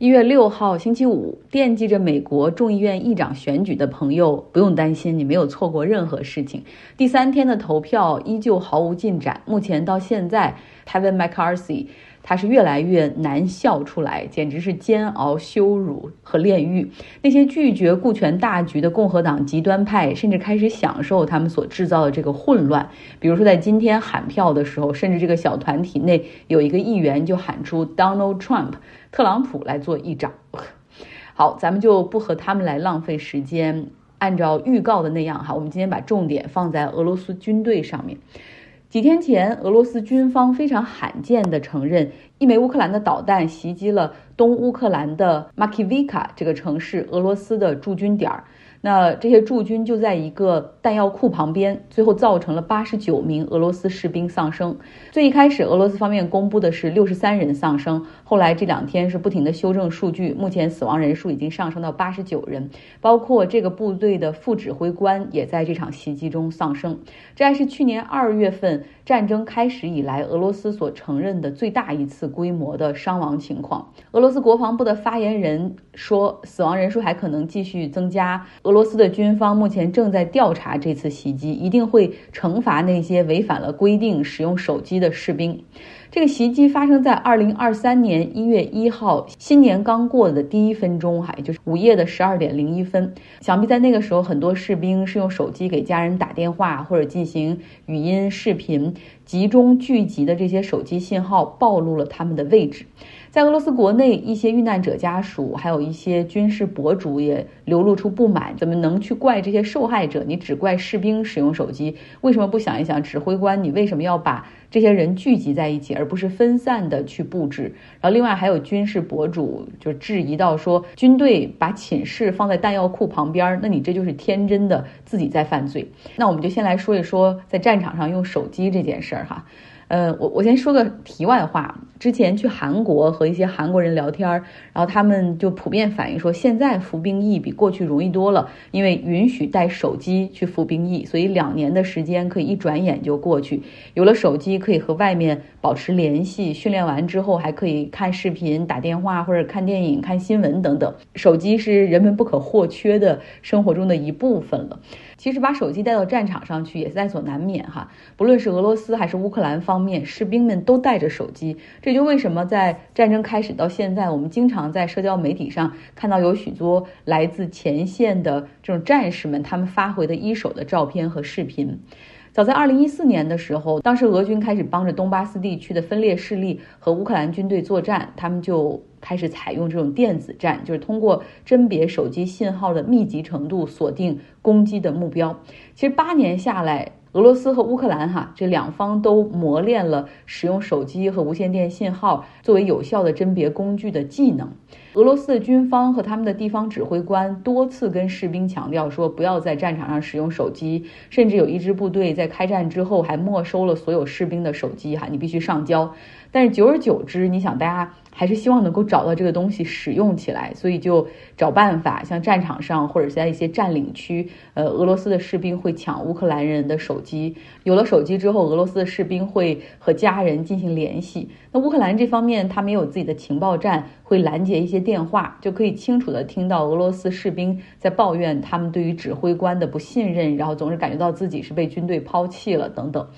一月六号星期五，惦记着美国众议院议长选举的朋友不用担心，你没有错过任何事情。第三天的投票依旧毫无进展，目前到现在，Kevin mcarthy。他是越来越难笑出来，简直是煎熬、羞辱和炼狱。那些拒绝顾全大局的共和党极端派，甚至开始享受他们所制造的这个混乱。比如说，在今天喊票的时候，甚至这个小团体内有一个议员就喊出 Donald Trump，特朗普来做议长。好，咱们就不和他们来浪费时间。按照预告的那样，哈，我们今天把重点放在俄罗斯军队上面。几天前，俄罗斯军方非常罕见地承认，一枚乌克兰的导弹袭击了东乌克兰的 Makivka 这个城市，俄罗斯的驻军点儿。那这些驻军就在一个弹药库旁边，最后造成了八十九名俄罗斯士兵丧生。最一开始，俄罗斯方面公布的是六十三人丧生，后来这两天是不停的修正数据，目前死亡人数已经上升到八十九人，包括这个部队的副指挥官也在这场袭击中丧生。这还是去年二月份战争开始以来俄罗斯所承认的最大一次规模的伤亡情况。俄罗斯国防部的发言人说，死亡人数还可能继续增加。俄罗斯的军方目前正在调查这次袭击，一定会惩罚那些违反了规定使用手机的士兵。这个袭击发生在二零二三年一月一号，新年刚过的第一分钟，哈，也就是午夜的十二点零一分。想必在那个时候，很多士兵是用手机给家人打电话或者进行语音、视频，集中聚集的这些手机信号暴露了他们的位置。在俄罗斯国内，一些遇难者家属，还有一些军事博主也流露出不满：怎么能去怪这些受害者？你只怪士兵使用手机，为什么不想一想指挥官？你为什么要把这些人聚集在一起，而不是分散的去布置？然后，另外还有军事博主就质疑到说，军队把寝室放在弹药库旁边，那你这就是天真的自己在犯罪。那我们就先来说一说在战场上用手机这件事儿哈。呃，我我先说个题外话。之前去韩国和一些韩国人聊天，然后他们就普遍反映说，现在服兵役比过去容易多了，因为允许带手机去服兵役，所以两年的时间可以一转眼就过去。有了手机，可以和外面保持联系，训练完之后还可以看视频、打电话或者看电影、看新闻等等。手机是人们不可或缺的生活中的一部分了。其实把手机带到战场上去也在所难免哈，不论是俄罗斯还是乌克兰方面，士兵们都带着手机。这就为什么在战争开始到现在，我们经常在社交媒体上看到有许多来自前线的这种战士们他们发回的一手的照片和视频。早在二零一四年的时候，当时俄军开始帮着东巴斯地区的分裂势力和乌克兰军队作战，他们就开始采用这种电子战，就是通过甄别手机信号的密集程度锁定攻击的目标。其实八年下来。俄罗斯和乌克兰哈这两方都磨练了使用手机和无线电信号作为有效的甄别工具的技能。俄罗斯的军方和他们的地方指挥官多次跟士兵强调说，不要在战场上使用手机，甚至有一支部队在开战之后还没收了所有士兵的手机哈，你必须上交。但是久而久之，你想大家。还是希望能够找到这个东西使用起来，所以就找办法，像战场上或者是在一些占领区，呃，俄罗斯的士兵会抢乌克兰人的手机。有了手机之后，俄罗斯的士兵会和家人进行联系。那乌克兰这方面，他们有自己的情报站，会拦截一些电话，就可以清楚的听到俄罗斯士兵在抱怨他们对于指挥官的不信任，然后总是感觉到自己是被军队抛弃了等等。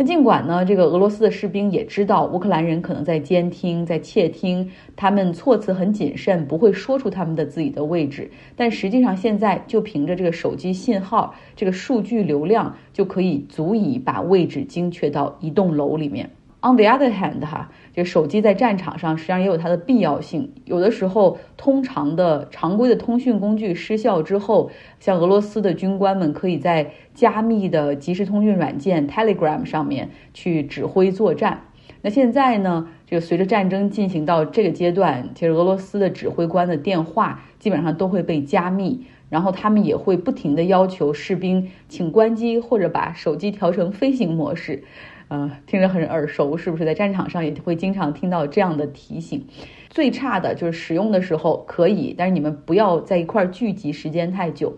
那尽管呢，这个俄罗斯的士兵也知道乌克兰人可能在监听、在窃听，他们措辞很谨慎，不会说出他们的自己的位置。但实际上，现在就凭着这个手机信号、这个数据流量，就可以足以把位置精确到一栋楼里面。On the other hand，哈，这手机在战场上实际上也有它的必要性。有的时候，通常的常规的通讯工具失效之后，像俄罗斯的军官们可以在加密的即时通讯软件 Telegram 上面去指挥作战。那现在呢，这个随着战争进行到这个阶段，其实俄罗斯的指挥官的电话基本上都会被加密，然后他们也会不停的要求士兵请关机或者把手机调成飞行模式。呃，听着很耳熟，是不是在战场上也会经常听到这样的提醒？最差的就是使用的时候可以，但是你们不要在一块聚集时间太久。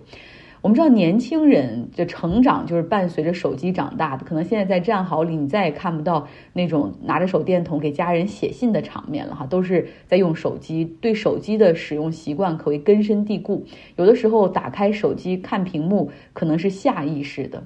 我们知道，年轻人的成长就是伴随着手机长大的。可能现在在战壕里，你再也看不到那种拿着手电筒给家人写信的场面了哈，都是在用手机。对手机的使用习惯可谓根深蒂固。有的时候打开手机看屏幕，可能是下意识的。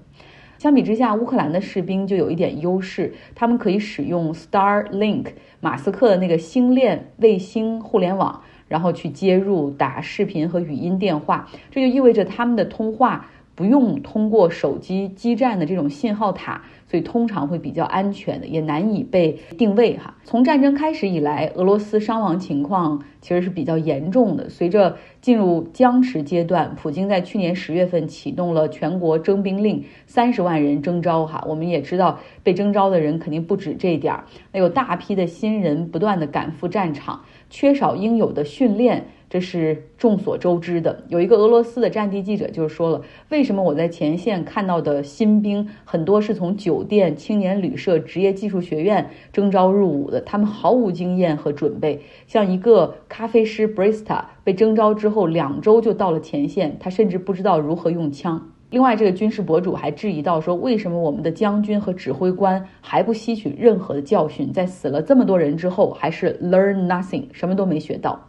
相比之下，乌克兰的士兵就有一点优势，他们可以使用 Starlink，马斯克的那个星链卫星互联网。然后去接入打视频和语音电话，这就意味着他们的通话不用通过手机基站的这种信号塔，所以通常会比较安全的，也难以被定位哈。从战争开始以来，俄罗斯伤亡情况其实是比较严重的。随着进入僵持阶段，普京在去年十月份启动了全国征兵令，三十万人征召哈。我们也知道被征召的人肯定不止这点儿，那有大批的新人不断的赶赴战场。缺少应有的训练，这是众所周知的。有一个俄罗斯的战地记者就说了：“为什么我在前线看到的新兵很多是从酒店、青年旅社、职业技术学院征召入伍的？他们毫无经验和准备。像一个咖啡师 Brista 被征召之后，两周就到了前线，他甚至不知道如何用枪。”另外，这个军事博主还质疑到说，为什么我们的将军和指挥官还不吸取任何的教训，在死了这么多人之后，还是 learn nothing，什么都没学到。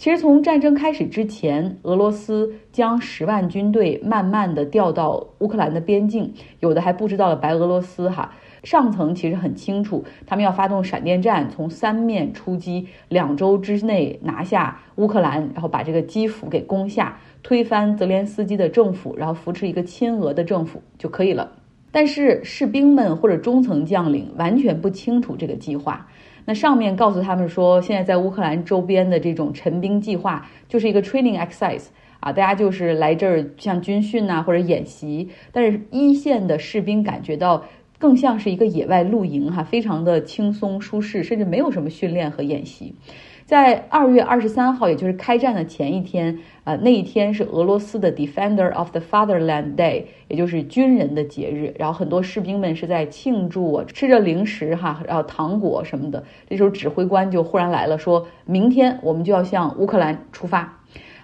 其实从战争开始之前，俄罗斯将十万军队慢慢的调到乌克兰的边境，有的还不知道了白俄罗斯哈。上层其实很清楚，他们要发动闪电战，从三面出击，两周之内拿下乌克兰，然后把这个基辅给攻下。推翻泽连斯基的政府，然后扶持一个亲俄的政府就可以了。但是士兵们或者中层将领完全不清楚这个计划。那上面告诉他们说，现在在乌克兰周边的这种陈兵计划就是一个 training exercise 啊，大家就是来这儿像军训呐或者演习。但是一线的士兵感觉到更像是一个野外露营哈，非常的轻松舒适，甚至没有什么训练和演习。在二月二十三号，也就是开战的前一天，呃，那一天是俄罗斯的 Defender of the Fatherland Day，也就是军人的节日。然后很多士兵们是在庆祝，吃着零食哈，然后糖果什么的。这时候指挥官就忽然来了，说明天我们就要向乌克兰出发。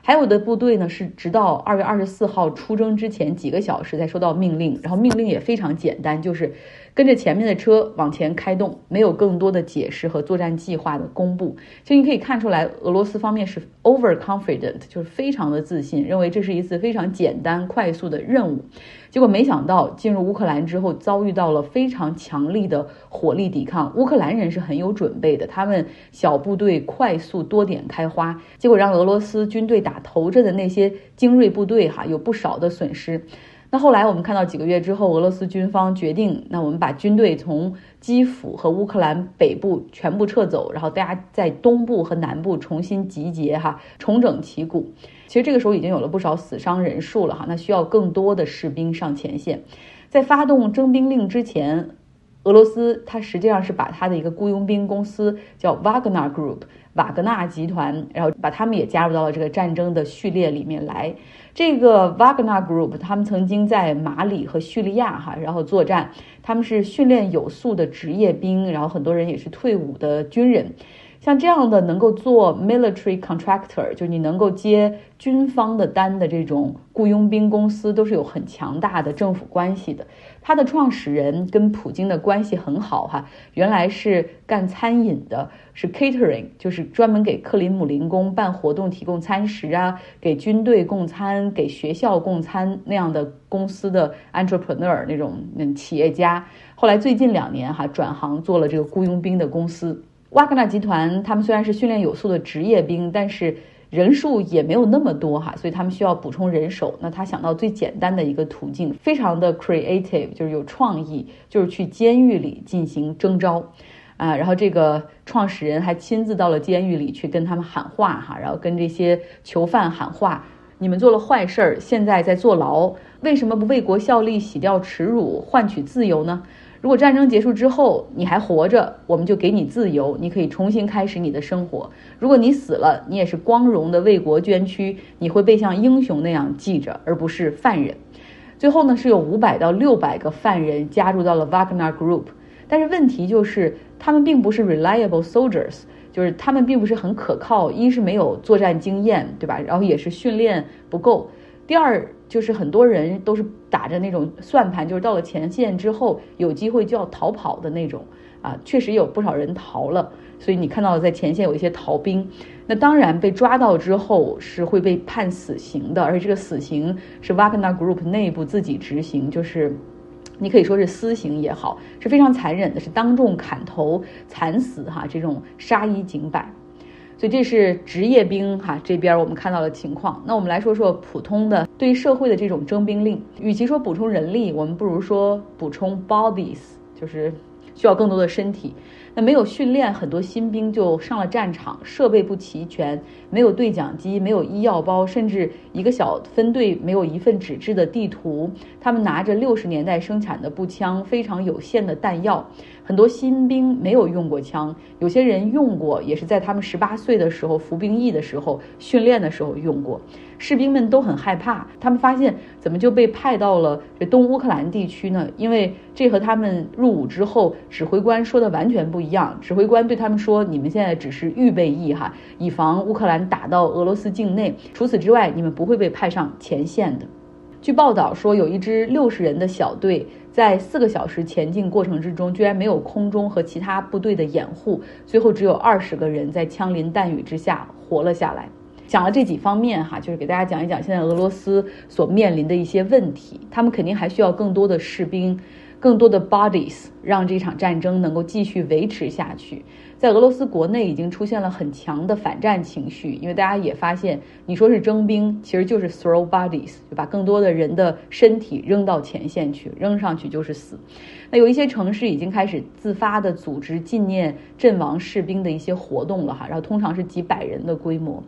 还有的部队呢，是直到二月二十四号出征之前几个小时才收到命令，然后命令也非常简单，就是跟着前面的车往前开动，没有更多的解释和作战计划的公布。其实你可以看出来，俄罗斯方面是 overconfident，就是非常的自信，认为这是一次非常简单快速的任务。结果没想到进入乌克兰之后，遭遇到了非常强力的火力抵抗。乌克兰人是很有准备的，他们小部队快速多点开花，结果让俄罗斯军队打头阵的那些精锐部队哈有不少的损失。那后来我们看到几个月之后，俄罗斯军方决定，那我们把军队从基辅和乌克兰北部全部撤走，然后大家在东部和南部重新集结哈，重整旗鼓。其实这个时候已经有了不少死伤人数了哈，那需要更多的士兵上前线。在发动征兵令之前，俄罗斯它实际上是把它的一个雇佣兵公司叫 Wagner Group 瓦格纳集团，然后把他们也加入到了这个战争的序列里面来。这个 Wagner Group 他们曾经在马里和叙利亚哈，然后作战，他们是训练有素的职业兵，然后很多人也是退伍的军人。像这样的能够做 military contractor，就是你能够接军方的单的这种雇佣兵公司，都是有很强大的政府关系的。他的创始人跟普京的关系很好哈，原来是干餐饮的，是 catering，就是专门给克林姆林宫办活动提供餐食啊，给军队供餐、给学校供餐那样的公司的 entrepreneur 那种嗯企业家。后来最近两年哈，转行做了这个雇佣兵的公司。瓦格纳集团，他们虽然是训练有素的职业兵，但是人数也没有那么多哈，所以他们需要补充人手。那他想到最简单的一个途径，非常的 creative，就是有创意，就是去监狱里进行征召，啊，然后这个创始人还亲自到了监狱里去跟他们喊话哈，然后跟这些囚犯喊话：你们做了坏事儿，现在在坐牢，为什么不为国效力，洗掉耻辱，换取自由呢？如果战争结束之后你还活着，我们就给你自由，你可以重新开始你的生活。如果你死了，你也是光荣的为国捐躯，你会被像英雄那样记着，而不是犯人。最后呢，是有五百到六百个犯人加入到了 Wagner Group，但是问题就是他们并不是 reliable soldiers，就是他们并不是很可靠。一是没有作战经验，对吧？然后也是训练不够。第二。就是很多人都是打着那种算盘，就是到了前线之后有机会就要逃跑的那种啊，确实有不少人逃了，所以你看到在前线有一些逃兵，那当然被抓到之后是会被判死刑的，而且这个死刑是 Wagner Group 内部自己执行，就是你可以说是私刑也好，是非常残忍的，是当众砍头惨死哈，这种杀一儆百。所以这是职业兵哈这边我们看到的情况。那我们来说说普通的对社会的这种征兵令。与其说补充人力，我们不如说补充 bodies，就是需要更多的身体。那没有训练，很多新兵就上了战场，设备不齐全，没有对讲机，没有医药包，甚至一个小分队没有一份纸质的地图。他们拿着六十年代生产的步枪，非常有限的弹药。很多新兵没有用过枪，有些人用过，也是在他们十八岁的时候服兵役的时候训练的时候用过。士兵们都很害怕，他们发现怎么就被派到了这东乌克兰地区呢？因为这和他们入伍之后指挥官说的完全不一样。指挥官对他们说：“你们现在只是预备役哈，以防乌克兰打到俄罗斯境内。除此之外，你们不会被派上前线的。”据报道说，有一支六十人的小队。在四个小时前进过程之中，居然没有空中和其他部队的掩护，最后只有二十个人在枪林弹雨之下活了下来。讲了这几方面哈，就是给大家讲一讲现在俄罗斯所面临的一些问题，他们肯定还需要更多的士兵。更多的 bodies 让这场战争能够继续维持下去。在俄罗斯国内已经出现了很强的反战情绪，因为大家也发现，你说是征兵，其实就是 throw bodies，就把更多的人的身体扔到前线去，扔上去就是死。那有一些城市已经开始自发的组织纪念阵亡士兵的一些活动了哈，然后通常是几百人的规模。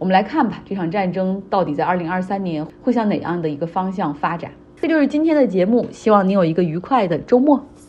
我们来看吧，这场战争到底在二零二三年会向哪样的一个方向发展？这就是今天的节目，希望你有一个愉快的周末。